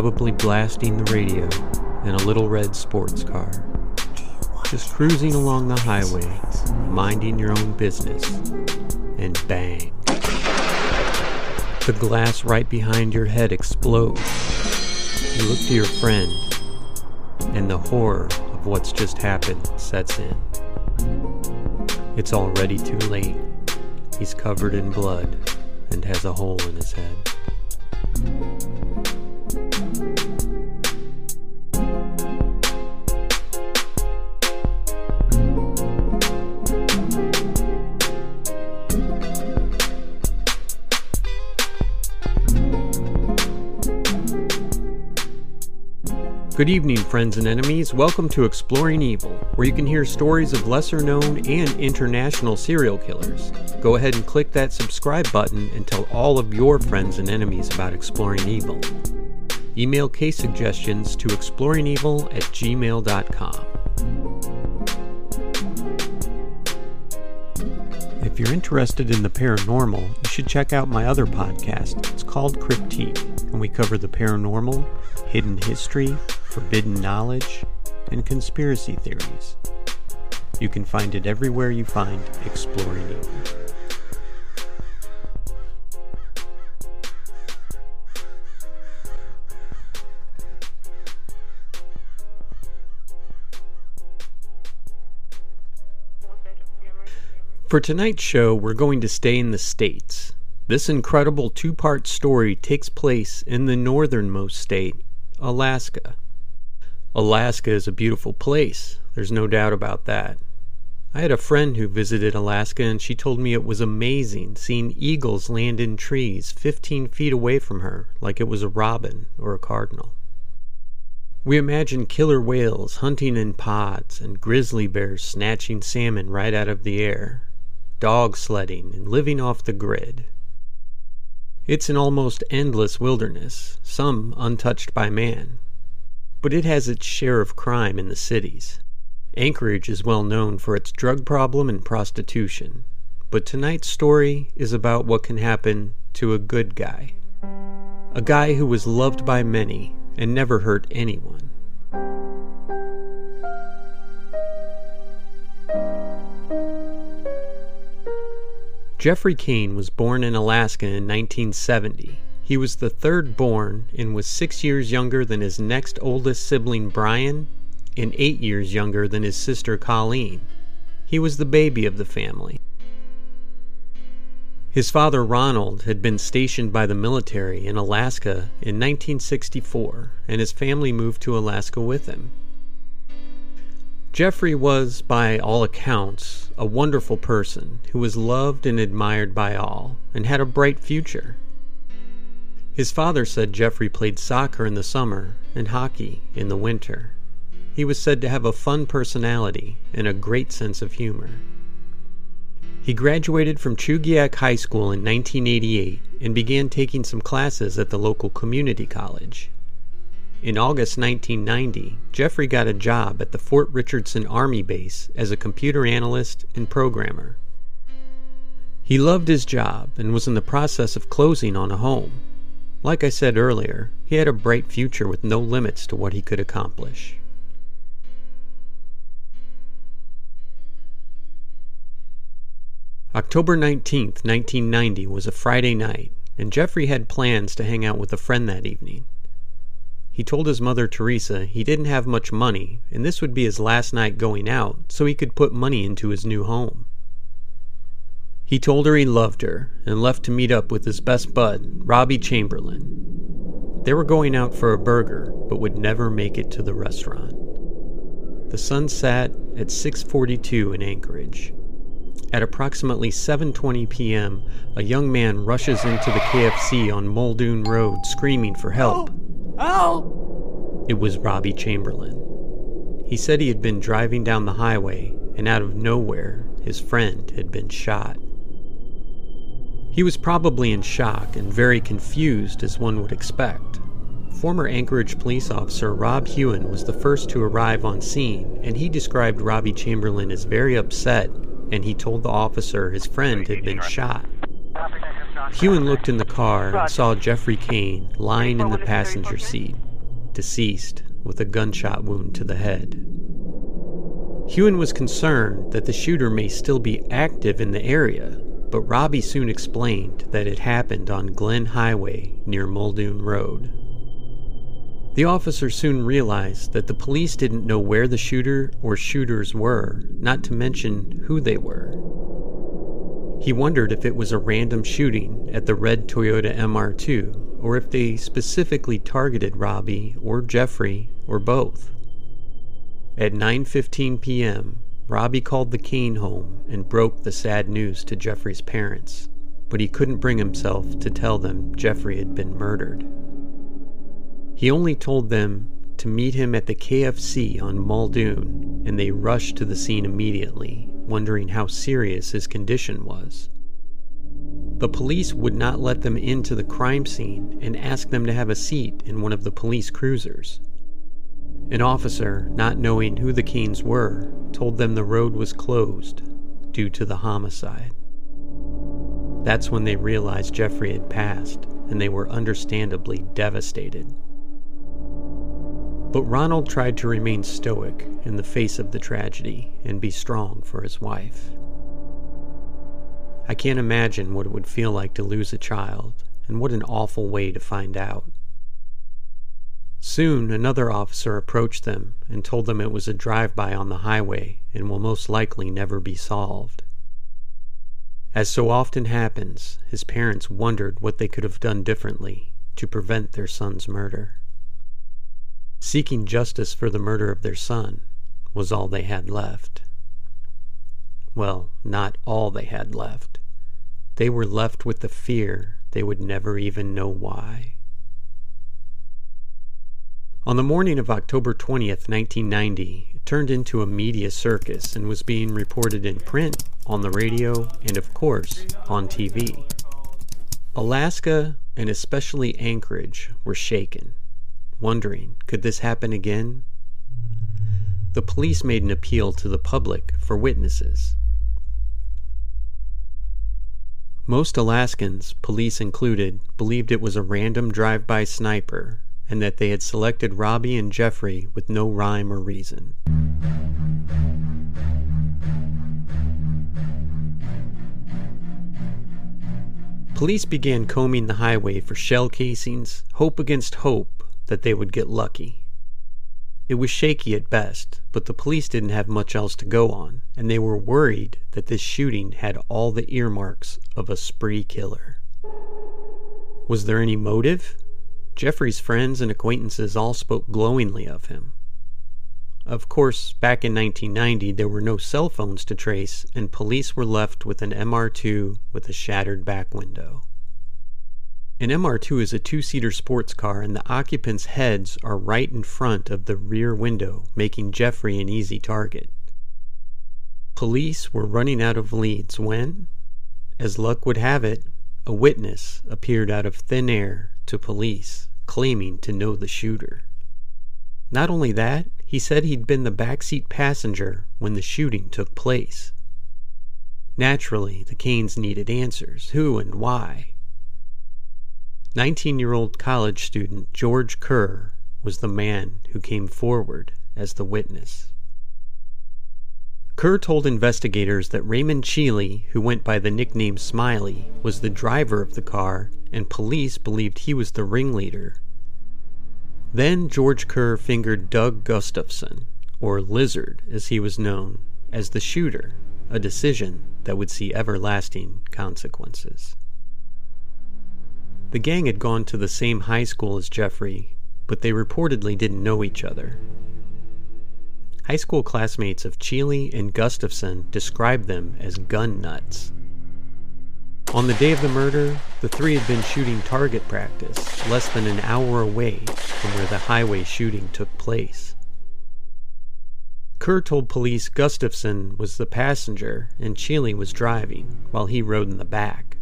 probably blasting the radio in a little red sports car, just cruising along the highway, minding your own business, and bang. The glass right behind your head explodes. You look to your friend, and the horror of what's just happened sets in. It's already too late. He's covered in blood and has a hole in his head. Good evening, friends and enemies. Welcome to Exploring Evil, where you can hear stories of lesser known and international serial killers. Go ahead and click that subscribe button and tell all of your friends and enemies about Exploring Evil. Email case suggestions to exploringevil at gmail.com. If you're interested in the paranormal, you should check out my other podcast. It's called Cryptique, and we cover the paranormal, hidden history, forbidden knowledge, and conspiracy theories. You can find it everywhere you find Exploring Evil. For tonight's show, we're going to stay in the States. This incredible two part story takes place in the northernmost state, Alaska. Alaska is a beautiful place, there's no doubt about that. I had a friend who visited Alaska and she told me it was amazing seeing eagles land in trees 15 feet away from her like it was a robin or a cardinal. We imagine killer whales hunting in pods and grizzly bears snatching salmon right out of the air, dog sledding and living off the grid. It's an almost endless wilderness, some untouched by man, but it has its share of crime in the cities. Anchorage is well known for its drug problem and prostitution, but tonight's story is about what can happen to a good guy. A guy who was loved by many and never hurt anyone. Jeffrey Kane was born in Alaska in 1970. He was the third born and was six years younger than his next oldest sibling Brian and eight years younger than his sister Colleen. He was the baby of the family. His father Ronald had been stationed by the military in Alaska in 1964, and his family moved to Alaska with him. Jeffrey was, by all accounts, a wonderful person who was loved and admired by all and had a bright future. His father said Jeffrey played soccer in the summer and hockey in the winter. He was said to have a fun personality and a great sense of humor. He graduated from Chugiak High School in 1988 and began taking some classes at the local community college. In August 1990, Jeffrey got a job at the Fort Richardson Army Base as a computer analyst and programmer. He loved his job and was in the process of closing on a home. Like I said earlier, he had a bright future with no limits to what he could accomplish. October 19th, 1990 was a Friday night, and Jeffrey had plans to hang out with a friend that evening. He told his mother Teresa he didn't have much money, and this would be his last night going out, so he could put money into his new home. He told her he loved her and left to meet up with his best bud, Robbie Chamberlain. They were going out for a burger, but would never make it to the restaurant. The sun set at 6:42 in Anchorage. At approximately 7:20 p.m., a young man rushes into the KFC on Muldoon Road screaming for help. Help! It was Robbie Chamberlain. He said he had been driving down the highway, and out of nowhere, his friend had been shot. He was probably in shock and very confused, as one would expect. Former Anchorage police officer Rob Hewen was the first to arrive on scene, and he described Robbie Chamberlain as very upset, and he told the officer his friend had been shot. Hewen looked in the car and saw Jeffrey Kane lying in the passenger seat, deceased with a gunshot wound to the head. Hewen was concerned that the shooter may still be active in the area, but Robbie soon explained that it happened on Glen Highway near Muldoon Road. The officer soon realized that the police didn't know where the shooter or shooters were, not to mention who they were. He wondered if it was a random shooting at the red Toyota MR2 or if they specifically targeted Robbie or Jeffrey or both. At 9:15 p.m., Robbie called the Kane home and broke the sad news to Jeffrey's parents, but he couldn't bring himself to tell them Jeffrey had been murdered. He only told them to meet him at the KFC on Muldoon, and they rushed to the scene immediately, wondering how serious his condition was. The police would not let them into the crime scene and asked them to have a seat in one of the police cruisers. An officer, not knowing who the Kanes were, told them the road was closed due to the homicide. That's when they realized Jeffrey had passed, and they were understandably devastated. But Ronald tried to remain stoic in the face of the tragedy and be strong for his wife. I can't imagine what it would feel like to lose a child, and what an awful way to find out. Soon another officer approached them and told them it was a drive by on the highway and will most likely never be solved. As so often happens, his parents wondered what they could have done differently to prevent their son's murder. Seeking justice for the murder of their son was all they had left. Well, not all they had left. They were left with the fear they would never even know why. On the morning of October 20th, 1990, it turned into a media circus and was being reported in print, on the radio, and of course, on TV. Alaska, and especially Anchorage, were shaken wondering, could this happen again? The police made an appeal to the public for witnesses. Most Alaskans, police included, believed it was a random drive by sniper and that they had selected Robbie and Jeffrey with no rhyme or reason. Police began combing the highway for shell casings, hope against hope that they would get lucky. It was shaky at best, but the police didn't have much else to go on, and they were worried that this shooting had all the earmarks of a spree killer. Was there any motive? Jeffrey's friends and acquaintances all spoke glowingly of him. Of course, back in 1990, there were no cell phones to trace, and police were left with an MR2 with a shattered back window. An MR2 is a two seater sports car, and the occupants' heads are right in front of the rear window, making Jeffrey an easy target. Police were running out of leads when, as luck would have it, a witness appeared out of thin air to police, claiming to know the shooter. Not only that, he said he'd been the backseat passenger when the shooting took place. Naturally, the Kanes needed answers who and why. 19 year old college student George Kerr was the man who came forward as the witness. Kerr told investigators that Raymond Cheeley, who went by the nickname Smiley, was the driver of the car, and police believed he was the ringleader. Then George Kerr fingered Doug Gustafson, or Lizard as he was known, as the shooter, a decision that would see everlasting consequences. The gang had gone to the same high school as Jeffrey, but they reportedly didn't know each other. High school classmates of Cheeley and Gustafson described them as gun nuts. On the day of the murder, the three had been shooting target practice less than an hour away from where the highway shooting took place. Kerr told police Gustafson was the passenger and Cheeley was driving while he rode in the back.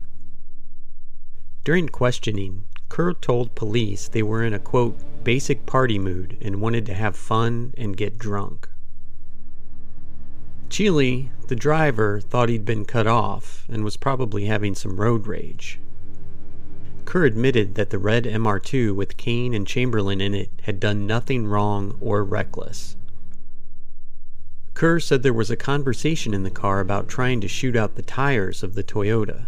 During questioning, Kerr told police they were in a quote, basic party mood and wanted to have fun and get drunk. Cheeley, the driver, thought he'd been cut off and was probably having some road rage. Kerr admitted that the red MR2 with Kane and Chamberlain in it had done nothing wrong or reckless. Kerr said there was a conversation in the car about trying to shoot out the tires of the Toyota.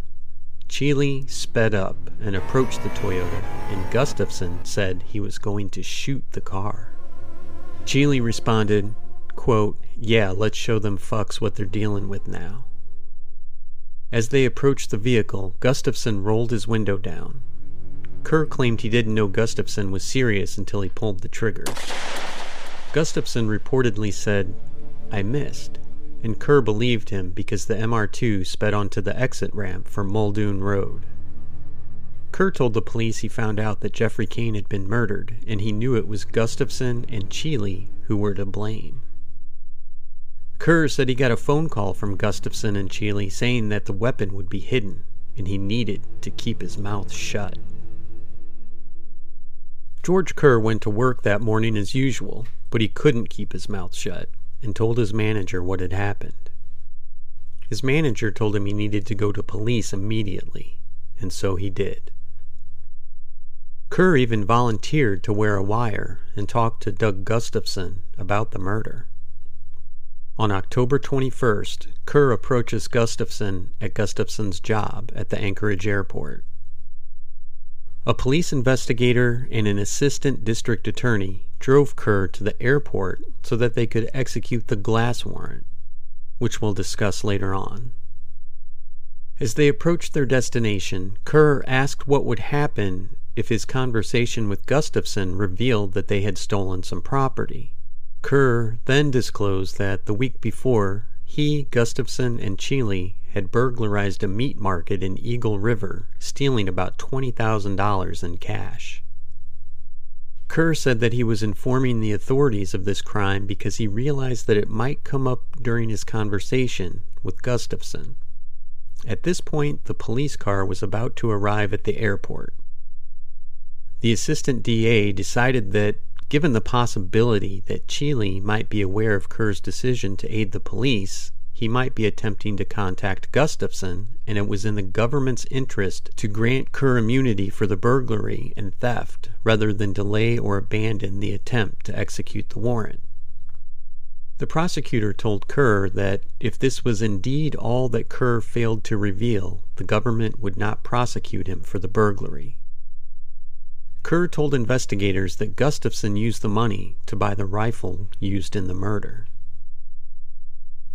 Cheeley sped up and approached the Toyota, and Gustafson said he was going to shoot the car. Cheeley responded, quote, Yeah, let's show them fucks what they're dealing with now. As they approached the vehicle, Gustafson rolled his window down. Kerr claimed he didn't know Gustafson was serious until he pulled the trigger. Gustafson reportedly said, I missed, and Kerr believed him because the MR2 sped onto the exit ramp for Muldoon Road. Kerr told the police he found out that Jeffrey Kane had been murdered, and he knew it was Gustafson and Cheeley who were to blame. Kerr said he got a phone call from Gustafson and Cheeley saying that the weapon would be hidden and he needed to keep his mouth shut. George Kerr went to work that morning as usual, but he couldn't keep his mouth shut and told his manager what had happened. His manager told him he needed to go to police immediately, and so he did. Kerr even volunteered to wear a wire and talk to Doug Gustafson about the murder. On October 21st, Kerr approaches Gustafson at Gustafson's job at the Anchorage airport. A police investigator and an assistant district attorney drove Kerr to the airport so that they could execute the glass warrant, which we'll discuss later on. As they approached their destination, Kerr asked what would happen if his conversation with Gustafson revealed that they had stolen some property. Kerr then disclosed that the week before, he, Gustafson, and Cheeley had burglarized a meat market in Eagle River, stealing about $20,000 in cash. Kerr said that he was informing the authorities of this crime because he realized that it might come up during his conversation with Gustafson. At this point, the police car was about to arrive at the airport. The assistant DA decided that Given the possibility that Cheeley might be aware of Kerr's decision to aid the police, he might be attempting to contact Gustafson, and it was in the government's interest to grant Kerr immunity for the burglary and theft rather than delay or abandon the attempt to execute the warrant. The prosecutor told Kerr that if this was indeed all that Kerr failed to reveal, the government would not prosecute him for the burglary. Kerr told investigators that Gustafson used the money to buy the rifle used in the murder.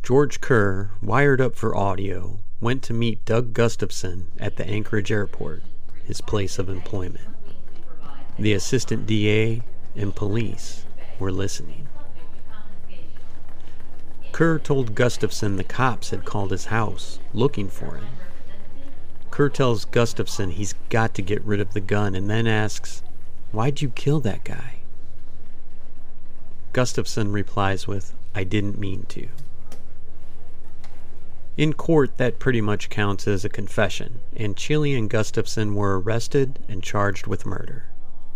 George Kerr, wired up for audio, went to meet Doug Gustafson at the Anchorage airport, his place of employment. The assistant DA and police were listening. Kerr told Gustafson the cops had called his house looking for him. Kerr tells Gustafson he's got to get rid of the gun and then asks, Why'd you kill that guy? Gustafson replies with, I didn't mean to. In court, that pretty much counts as a confession, and Cheeley and Gustafson were arrested and charged with murder.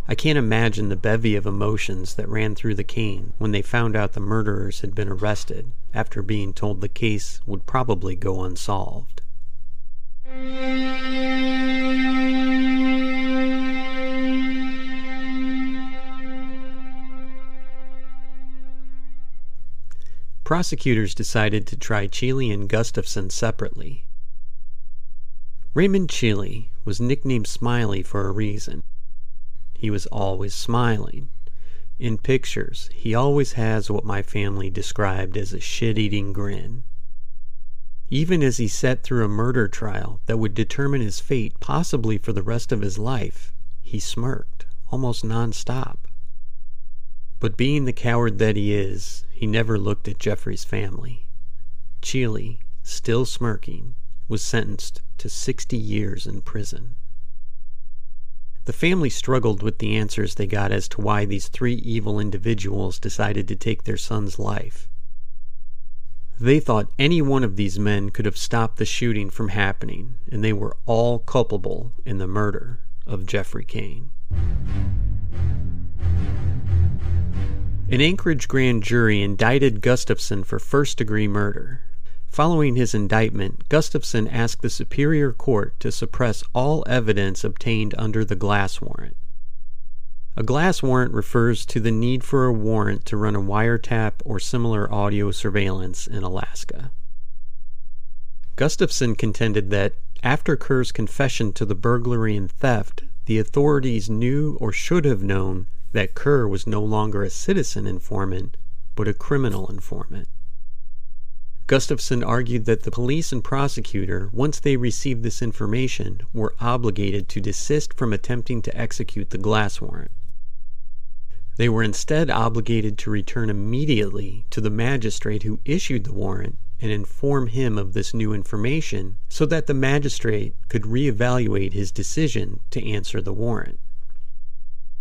I can't imagine the bevy of emotions that ran through the Kane when they found out the murderers had been arrested after being told the case would probably go unsolved. Prosecutors decided to try Cheeley and Gustafson separately. Raymond Cheeley was nicknamed Smiley for a reason. He was always smiling. In pictures, he always has what my family described as a shit eating grin. Even as he sat through a murder trial that would determine his fate possibly for the rest of his life, he smirked, almost nonstop. But being the coward that he is, he never looked at Jeffrey's family. Cheeley, still smirking, was sentenced to 60 years in prison. The family struggled with the answers they got as to why these three evil individuals decided to take their son's life. They thought any one of these men could have stopped the shooting from happening, and they were all culpable in the murder of Jeffrey Kane. An Anchorage grand jury indicted Gustafson for first degree murder. Following his indictment, Gustafson asked the Superior Court to suppress all evidence obtained under the glass warrant. A glass warrant refers to the need for a warrant to run a wiretap or similar audio surveillance in Alaska. Gustafson contended that after Kerr's confession to the burglary and theft, the authorities knew or should have known that Kerr was no longer a citizen informant, but a criminal informant. Gustafson argued that the police and prosecutor, once they received this information, were obligated to desist from attempting to execute the glass warrant. They were instead obligated to return immediately to the magistrate who issued the warrant and inform him of this new information so that the magistrate could reevaluate his decision to answer the warrant.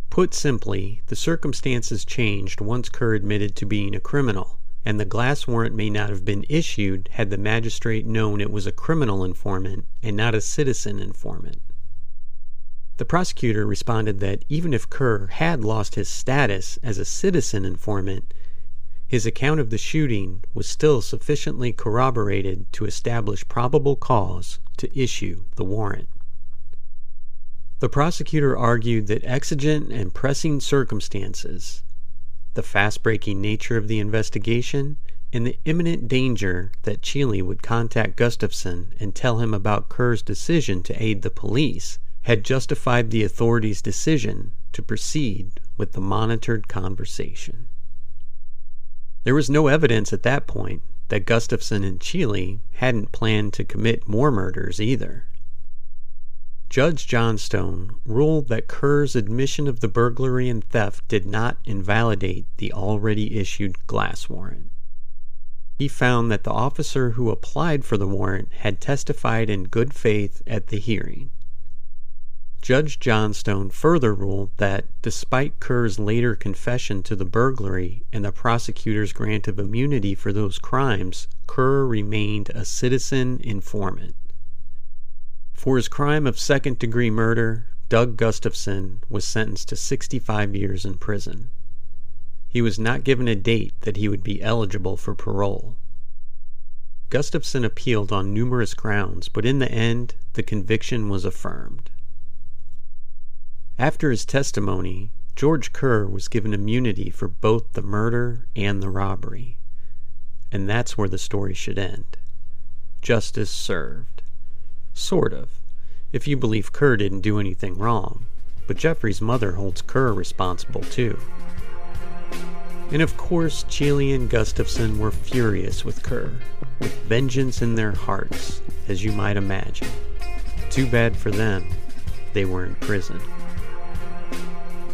Put simply, the circumstances changed once Kerr admitted to being a criminal, and the glass warrant may not have been issued had the magistrate known it was a criminal informant and not a citizen informant. The prosecutor responded that even if Kerr had lost his status as a citizen informant, his account of the shooting was still sufficiently corroborated to establish probable cause to issue the warrant. The prosecutor argued that exigent and pressing circumstances, the fast breaking nature of the investigation, and the imminent danger that Cheeley would contact Gustafson and tell him about Kerr's decision to aid the police had justified the authorities' decision to proceed with the monitored conversation. There was no evidence at that point that Gustafson and Cheeley hadn't planned to commit more murders either. Judge Johnstone ruled that Kerr's admission of the burglary and theft did not invalidate the already issued glass warrant. He found that the officer who applied for the warrant had testified in good faith at the hearing Judge Johnstone further ruled that, despite Kerr's later confession to the burglary and the prosecutor's grant of immunity for those crimes, Kerr remained a citizen informant. For his crime of second degree murder, Doug Gustafson was sentenced to 65 years in prison. He was not given a date that he would be eligible for parole. Gustafson appealed on numerous grounds, but in the end, the conviction was affirmed. After his testimony, George Kerr was given immunity for both the murder and the robbery. And that's where the story should end. Justice served. Sort of, if you believe Kerr didn't do anything wrong, but Jeffrey's mother holds Kerr responsible too. And of course, Cheeley and Gustafson were furious with Kerr, with vengeance in their hearts, as you might imagine. Too bad for them, they were in prison.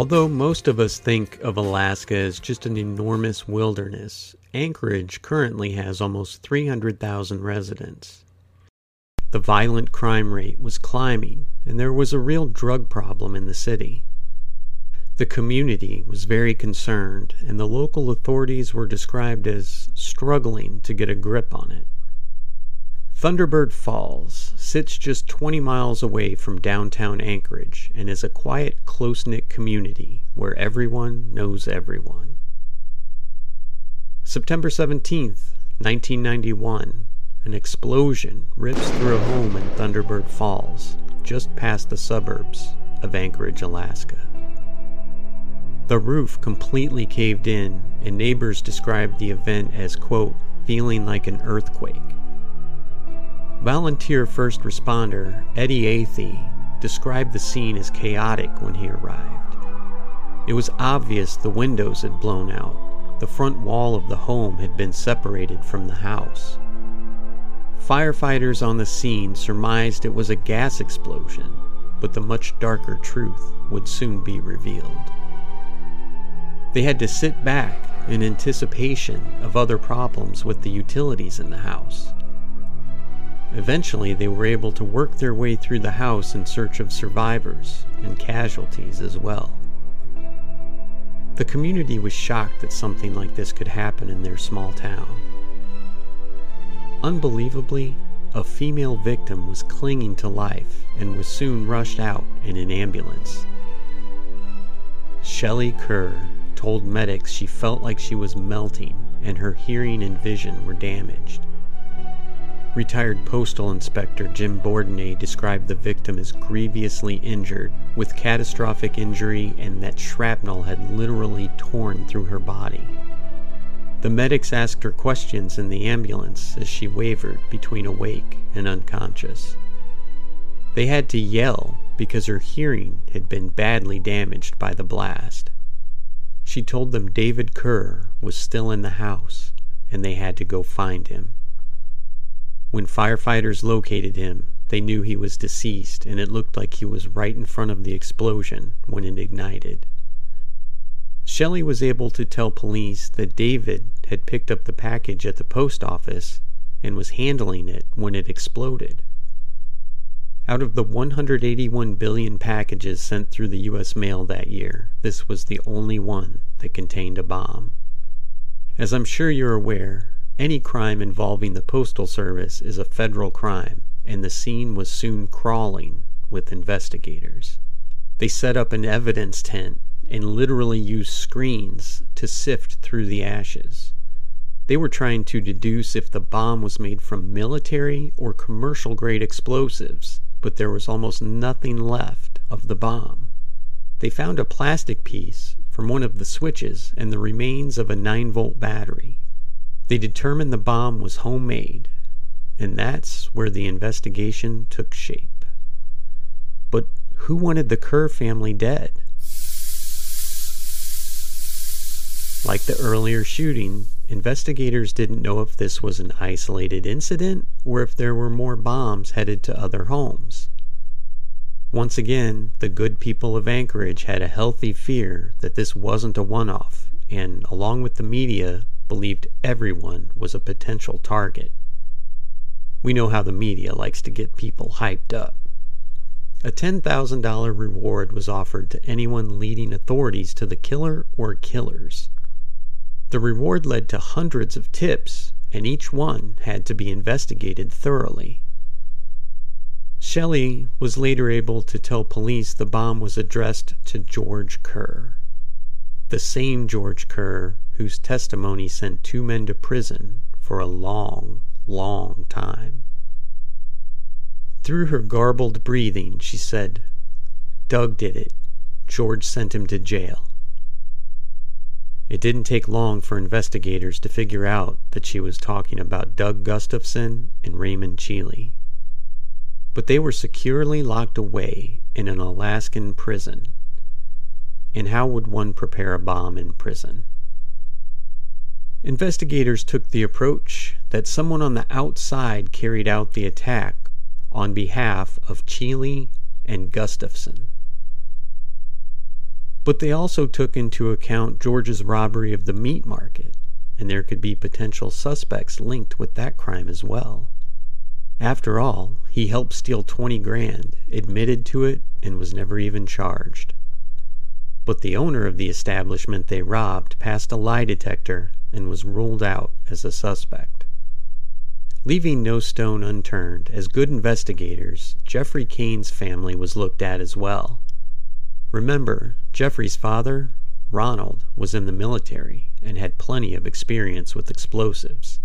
Although most of us think of Alaska as just an enormous wilderness, Anchorage currently has almost 300,000 residents. The violent crime rate was climbing, and there was a real drug problem in the city. The community was very concerned, and the local authorities were described as struggling to get a grip on it. Thunderbird Falls sits just 20 miles away from downtown Anchorage and is a quiet, close knit community where everyone knows everyone. September 17th, 1991, an explosion rips through a home in Thunderbird Falls, just past the suburbs of Anchorage, Alaska. The roof completely caved in, and neighbors described the event as, quote, feeling like an earthquake. Volunteer first responder Eddie Athey described the scene as chaotic when he arrived. It was obvious the windows had blown out. The front wall of the home had been separated from the house. Firefighters on the scene surmised it was a gas explosion, but the much darker truth would soon be revealed. They had to sit back in anticipation of other problems with the utilities in the house. Eventually, they were able to work their way through the house in search of survivors and casualties as well. The community was shocked that something like this could happen in their small town. Unbelievably, a female victim was clinging to life and was soon rushed out in an ambulance. Shelley Kerr told medics she felt like she was melting and her hearing and vision were damaged. Retired Postal Inspector Jim Bourdonnais described the victim as grievously injured, with catastrophic injury, and that shrapnel had literally torn through her body. The medics asked her questions in the ambulance as she wavered between awake and unconscious. They had to yell because her hearing had been badly damaged by the blast. She told them David Kerr was still in the house and they had to go find him. When firefighters located him, they knew he was deceased and it looked like he was right in front of the explosion when it ignited. Shelley was able to tell police that David had picked up the package at the post office and was handling it when it exploded. Out of the 181 billion packages sent through the U.S. mail that year, this was the only one that contained a bomb. As I'm sure you're aware, any crime involving the Postal Service is a federal crime, and the scene was soon crawling with investigators. They set up an evidence tent and literally used screens to sift through the ashes. They were trying to deduce if the bomb was made from military or commercial grade explosives, but there was almost nothing left of the bomb. They found a plastic piece from one of the switches and the remains of a 9 volt battery. They determined the bomb was homemade, and that's where the investigation took shape. But who wanted the Kerr family dead? Like the earlier shooting, investigators didn't know if this was an isolated incident or if there were more bombs headed to other homes. Once again, the good people of Anchorage had a healthy fear that this wasn't a one off, and along with the media, believed everyone was a potential target. We know how the media likes to get people hyped up. A $10,000 reward was offered to anyone leading authorities to the killer or killers. The reward led to hundreds of tips, and each one had to be investigated thoroughly. Shelley was later able to tell police the bomb was addressed to George Kerr, the same George Kerr whose testimony sent two men to prison for a long, long time. Through her garbled breathing, she said, Doug did it. George sent him to jail. It didn't take long for investigators to figure out that she was talking about Doug Gustafson and Raymond Cheeley. But they were securely locked away in an Alaskan prison. And how would one prepare a bomb in prison? Investigators took the approach that someone on the outside carried out the attack on behalf of Cheeley and Gustafson. But they also took into account George's robbery of the meat market, and there could be potential suspects linked with that crime as well. After all, he helped steal 20 grand, admitted to it, and was never even charged. But the owner of the establishment they robbed passed a lie detector and was ruled out as a suspect. Leaving no stone unturned, as good investigators, Jeffrey Kane's family was looked at as well. Remember, Jeffrey's father, Ronald, was in the military and had plenty of experience with explosives.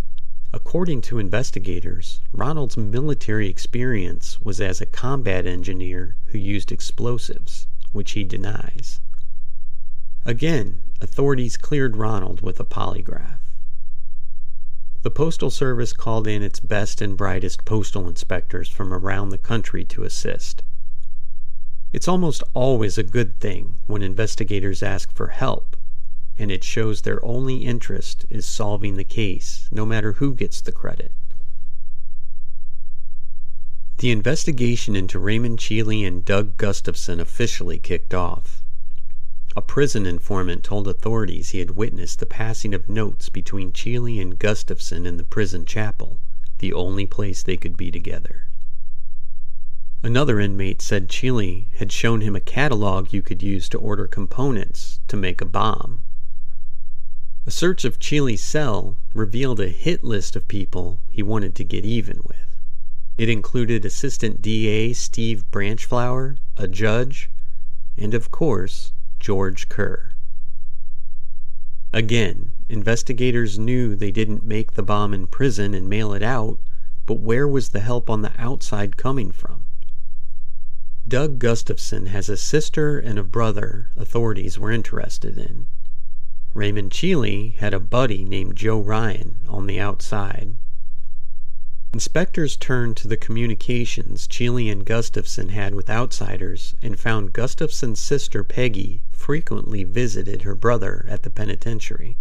According to investigators, Ronald's military experience was as a combat engineer who used explosives, which he denies. Again, authorities cleared Ronald with a polygraph. The Postal Service called in its best and brightest postal inspectors from around the country to assist. It's almost always a good thing when investigators ask for help, and it shows their only interest is solving the case, no matter who gets the credit. The investigation into Raymond Cheeley and Doug Gustafson officially kicked off. A prison informant told authorities he had witnessed the passing of notes between Cheeley and Gustafson in the prison chapel, the only place they could be together. Another inmate said Cheeley had shown him a catalog you could use to order components to make a bomb. A search of Cheeley's cell revealed a hit list of people he wanted to get even with. It included Assistant DA Steve Branchflower, a judge, and of course, George Kerr. Again, investigators knew they didn't make the bomb in prison and mail it out, but where was the help on the outside coming from? Doug Gustafson has a sister and a brother authorities were interested in. Raymond Cheeley had a buddy named Joe Ryan on the outside. Inspectors turned to the communications Cheeley and Gustafson had with outsiders and found Gustafson's sister Peggy frequently visited her brother at the penitentiary.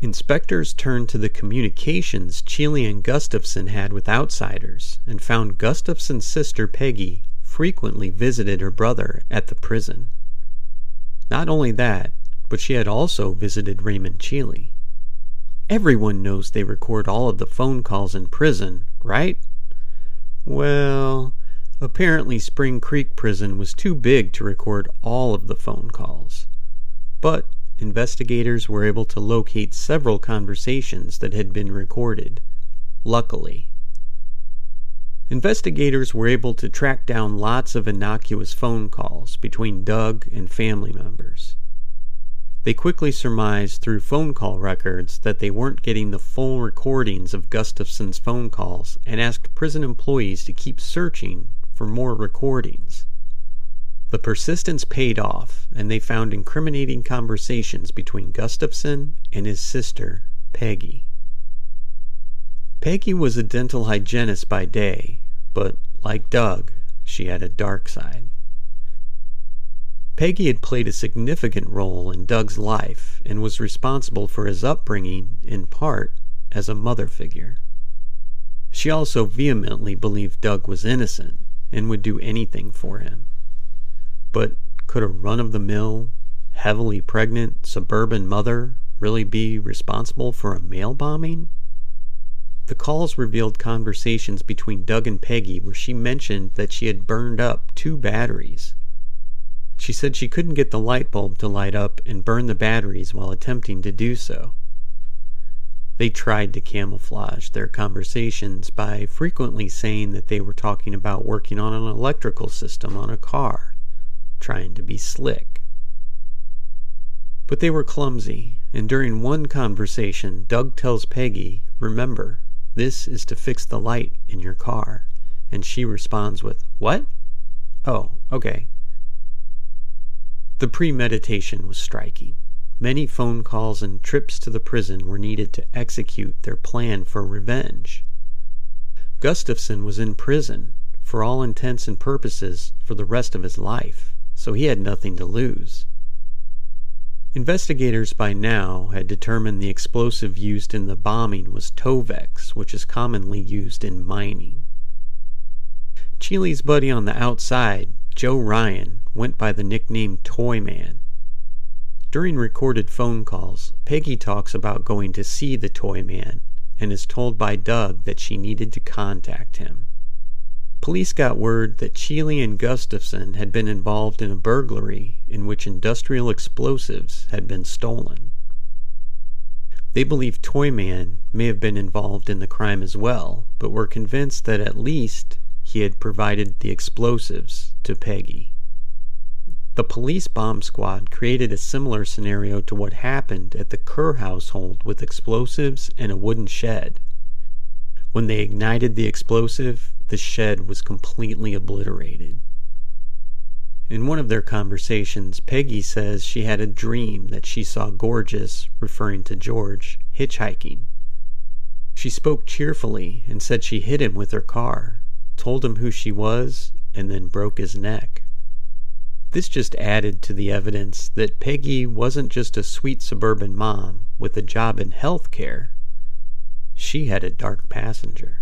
Inspectors turned to the communications Cheeley and Gustafson had with outsiders and found Gustafson's sister Peggy frequently visited her brother at the prison. Not only that, but she had also visited Raymond Cheeley. Everyone knows they record all of the phone calls in prison, right? Well, apparently Spring Creek Prison was too big to record all of the phone calls. But investigators were able to locate several conversations that had been recorded. Luckily. Investigators were able to track down lots of innocuous phone calls between Doug and family members. They quickly surmised through phone call records that they weren't getting the full recordings of Gustafson's phone calls and asked prison employees to keep searching for more recordings. The persistence paid off, and they found incriminating conversations between Gustafson and his sister, Peggy. Peggy was a dental hygienist by day, but like Doug, she had a dark side. Peggy had played a significant role in Doug's life and was responsible for his upbringing, in part, as a mother figure. She also vehemently believed Doug was innocent and would do anything for him. But could a run of the mill, heavily pregnant suburban mother really be responsible for a mail bombing? The calls revealed conversations between Doug and Peggy where she mentioned that she had burned up two batteries she said she couldn't get the light bulb to light up and burn the batteries while attempting to do so. They tried to camouflage their conversations by frequently saying that they were talking about working on an electrical system on a car, trying to be slick. But they were clumsy, and during one conversation, Doug tells Peggy, Remember, this is to fix the light in your car. And she responds with, What? Oh, okay. The premeditation was striking. Many phone calls and trips to the prison were needed to execute their plan for revenge. Gustafson was in prison, for all intents and purposes, for the rest of his life, so he had nothing to lose. Investigators by now had determined the explosive used in the bombing was Tovex, which is commonly used in mining. Cheeley's buddy on the outside, Joe Ryan, went by the nickname Toy Man. During recorded phone calls, Peggy talks about going to see the Toy Man and is told by Doug that she needed to contact him. Police got word that Cheeley and Gustafson had been involved in a burglary in which industrial explosives had been stolen. They believed Toyman may have been involved in the crime as well, but were convinced that at least he had provided the explosives to Peggy. The police bomb squad created a similar scenario to what happened at the Kerr household with explosives and a wooden shed. When they ignited the explosive, the shed was completely obliterated. In one of their conversations, Peggy says she had a dream that she saw Gorgeous, referring to George, hitchhiking. She spoke cheerfully and said she hit him with her car, told him who she was, and then broke his neck. This just added to the evidence that Peggy wasn't just a sweet suburban mom with a job in health care. She had a dark passenger.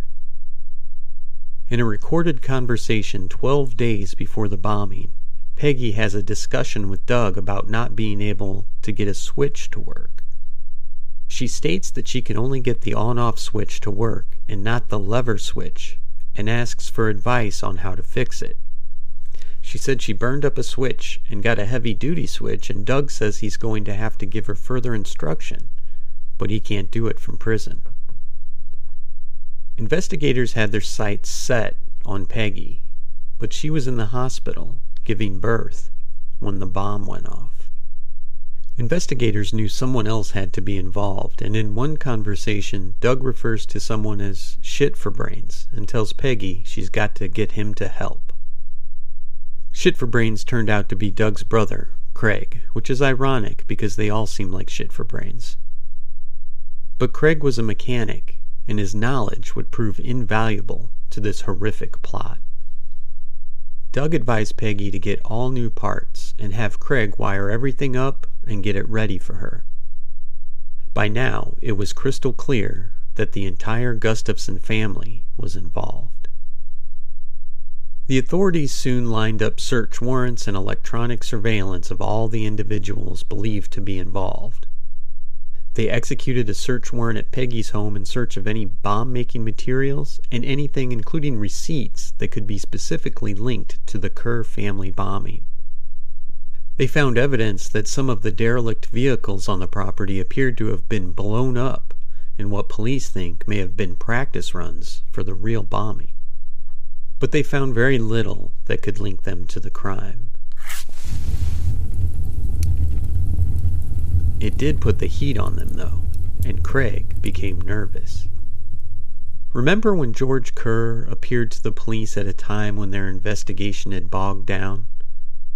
In a recorded conversation 12 days before the bombing, Peggy has a discussion with Doug about not being able to get a switch to work. She states that she can only get the on off switch to work and not the lever switch, and asks for advice on how to fix it. She said she burned up a switch and got a heavy duty switch, and Doug says he's going to have to give her further instruction, but he can't do it from prison. Investigators had their sights set on Peggy, but she was in the hospital giving birth when the bomb went off. Investigators knew someone else had to be involved, and in one conversation, Doug refers to someone as shit for brains and tells Peggy she's got to get him to help. Shit for Brains turned out to be Doug's brother, Craig, which is ironic because they all seem like shit for brains. But Craig was a mechanic, and his knowledge would prove invaluable to this horrific plot. Doug advised Peggy to get all new parts and have Craig wire everything up and get it ready for her. By now, it was crystal clear that the entire Gustafson family was involved. The authorities soon lined up search warrants and electronic surveillance of all the individuals believed to be involved. They executed a search warrant at Peggy's home in search of any bomb making materials and anything, including receipts, that could be specifically linked to the Kerr family bombing. They found evidence that some of the derelict vehicles on the property appeared to have been blown up in what police think may have been practice runs for the real bombing but they found very little that could link them to the crime. It did put the heat on them, though, and Craig became nervous. Remember when George Kerr appeared to the police at a time when their investigation had bogged down?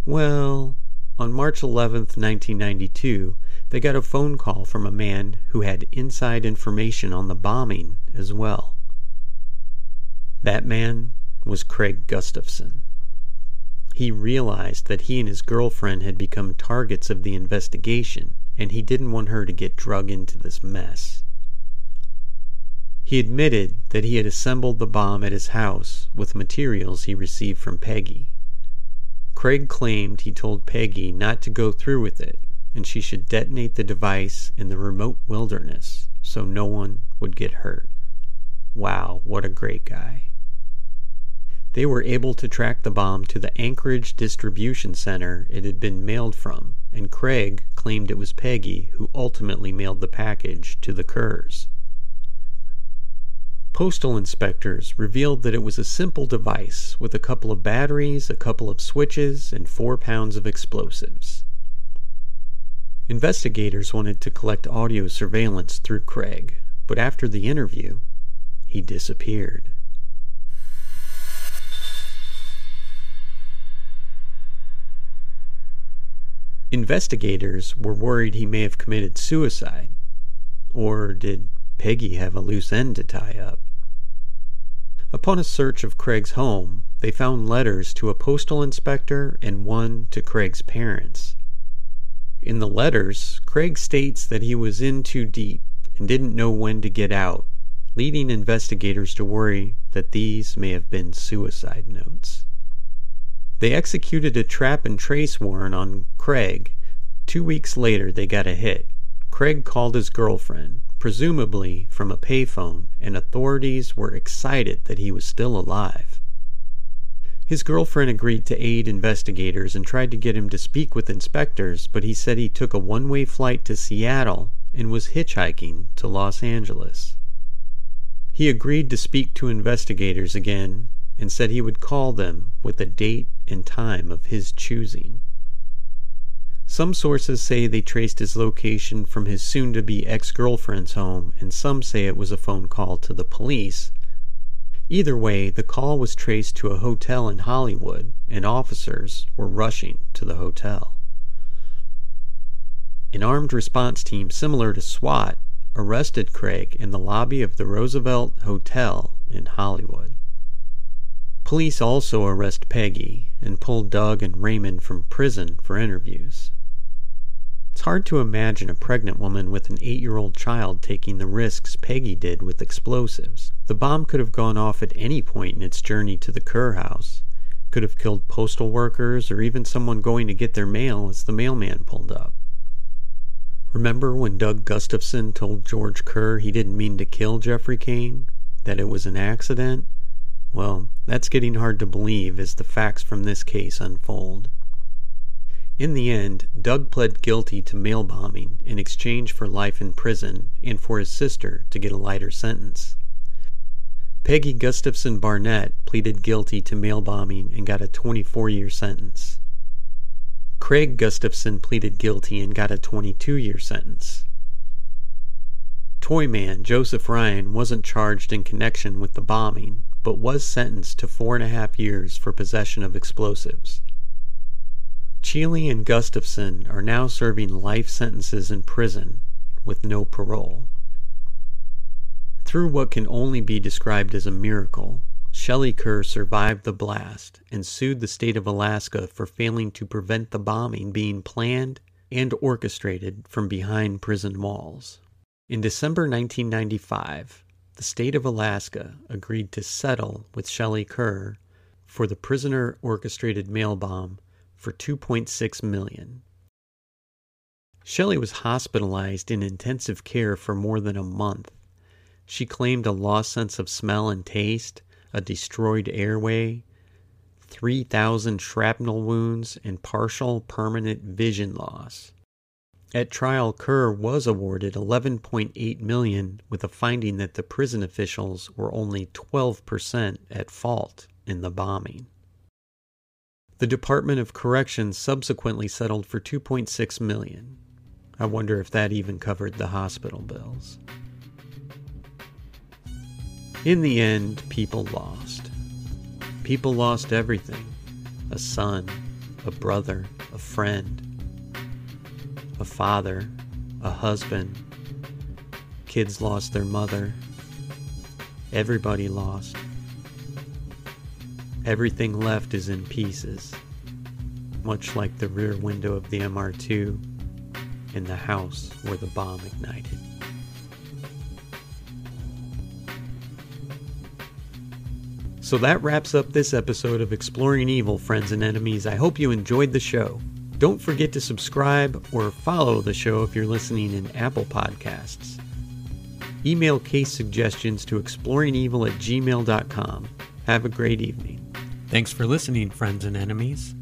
Well, on March 11th, 1992, they got a phone call from a man who had inside information on the bombing as well. That man was Craig Gustafson. He realized that he and his girlfriend had become targets of the investigation, and he didn't want her to get drug into this mess. He admitted that he had assembled the bomb at his house with materials he received from Peggy. Craig claimed he told Peggy not to go through with it, and she should detonate the device in the remote wilderness so no one would get hurt. Wow, what a great guy. They were able to track the bomb to the Anchorage distribution center it had been mailed from, and Craig claimed it was Peggy who ultimately mailed the package to the Kerrs. Postal inspectors revealed that it was a simple device with a couple of batteries, a couple of switches, and four pounds of explosives. Investigators wanted to collect audio surveillance through Craig, but after the interview, he disappeared. Investigators were worried he may have committed suicide. Or did Peggy have a loose end to tie up? Upon a search of Craig's home, they found letters to a postal inspector and one to Craig's parents. In the letters, Craig states that he was in too deep and didn't know when to get out, leading investigators to worry that these may have been suicide notes. They executed a trap and trace warrant on Craig. Two weeks later, they got a hit. Craig called his girlfriend, presumably from a payphone, and authorities were excited that he was still alive. His girlfriend agreed to aid investigators and tried to get him to speak with inspectors, but he said he took a one way flight to Seattle and was hitchhiking to Los Angeles. He agreed to speak to investigators again and said he would call them with a date and time of his choosing. Some sources say they traced his location from his soon to be ex girlfriend's home, and some say it was a phone call to the police. Either way, the call was traced to a hotel in Hollywood, and officers were rushing to the hotel. An armed response team similar to SWAT arrested Craig in the lobby of the Roosevelt Hotel in Hollywood. Police also arrest Peggy and pull Doug and Raymond from prison for interviews. It's hard to imagine a pregnant woman with an eight year old child taking the risks Peggy did with explosives. The bomb could have gone off at any point in its journey to the Kerr house. Could have killed postal workers or even someone going to get their mail as the mailman pulled up. Remember when Doug Gustafson told George Kerr he didn't mean to kill Jeffrey Kane? That it was an accident? Well, that's getting hard to believe as the facts from this case unfold. In the end, Doug pled guilty to mail bombing in exchange for life in prison and for his sister to get a lighter sentence. Peggy Gustafson Barnett pleaded guilty to mail bombing and got a 24 year sentence. Craig Gustafson pleaded guilty and got a 22 year sentence. Toyman Joseph Ryan wasn't charged in connection with the bombing, but was sentenced to four and a half years for possession of explosives. Cheeley and Gustafson are now serving life sentences in prison with no parole. Through what can only be described as a miracle, Shelley Kerr survived the blast and sued the state of Alaska for failing to prevent the bombing being planned and orchestrated from behind prison walls. In December 1995, the state of Alaska agreed to settle with Shelley Kerr for the prisoner orchestrated mail bomb for 2.6 million. Shelley was hospitalized in intensive care for more than a month. She claimed a lost sense of smell and taste, a destroyed airway, 3,000 shrapnel wounds, and partial permanent vision loss. At trial, Kerr was awarded 11.8 million with a finding that the prison officials were only 12% at fault in the bombing. The Department of Corrections subsequently settled for 2.6 million. I wonder if that even covered the hospital bills. In the end, people lost. People lost everything a son, a brother, a friend, a father, a husband. Kids lost their mother. Everybody lost. Everything left is in pieces, much like the rear window of the MR2 in the house where the bomb ignited. So that wraps up this episode of Exploring Evil, Friends and Enemies. I hope you enjoyed the show. Don't forget to subscribe or follow the show if you're listening in Apple Podcasts. Email case suggestions to exploringevil at gmail.com. Have a great evening. Thanks for listening, friends and enemies.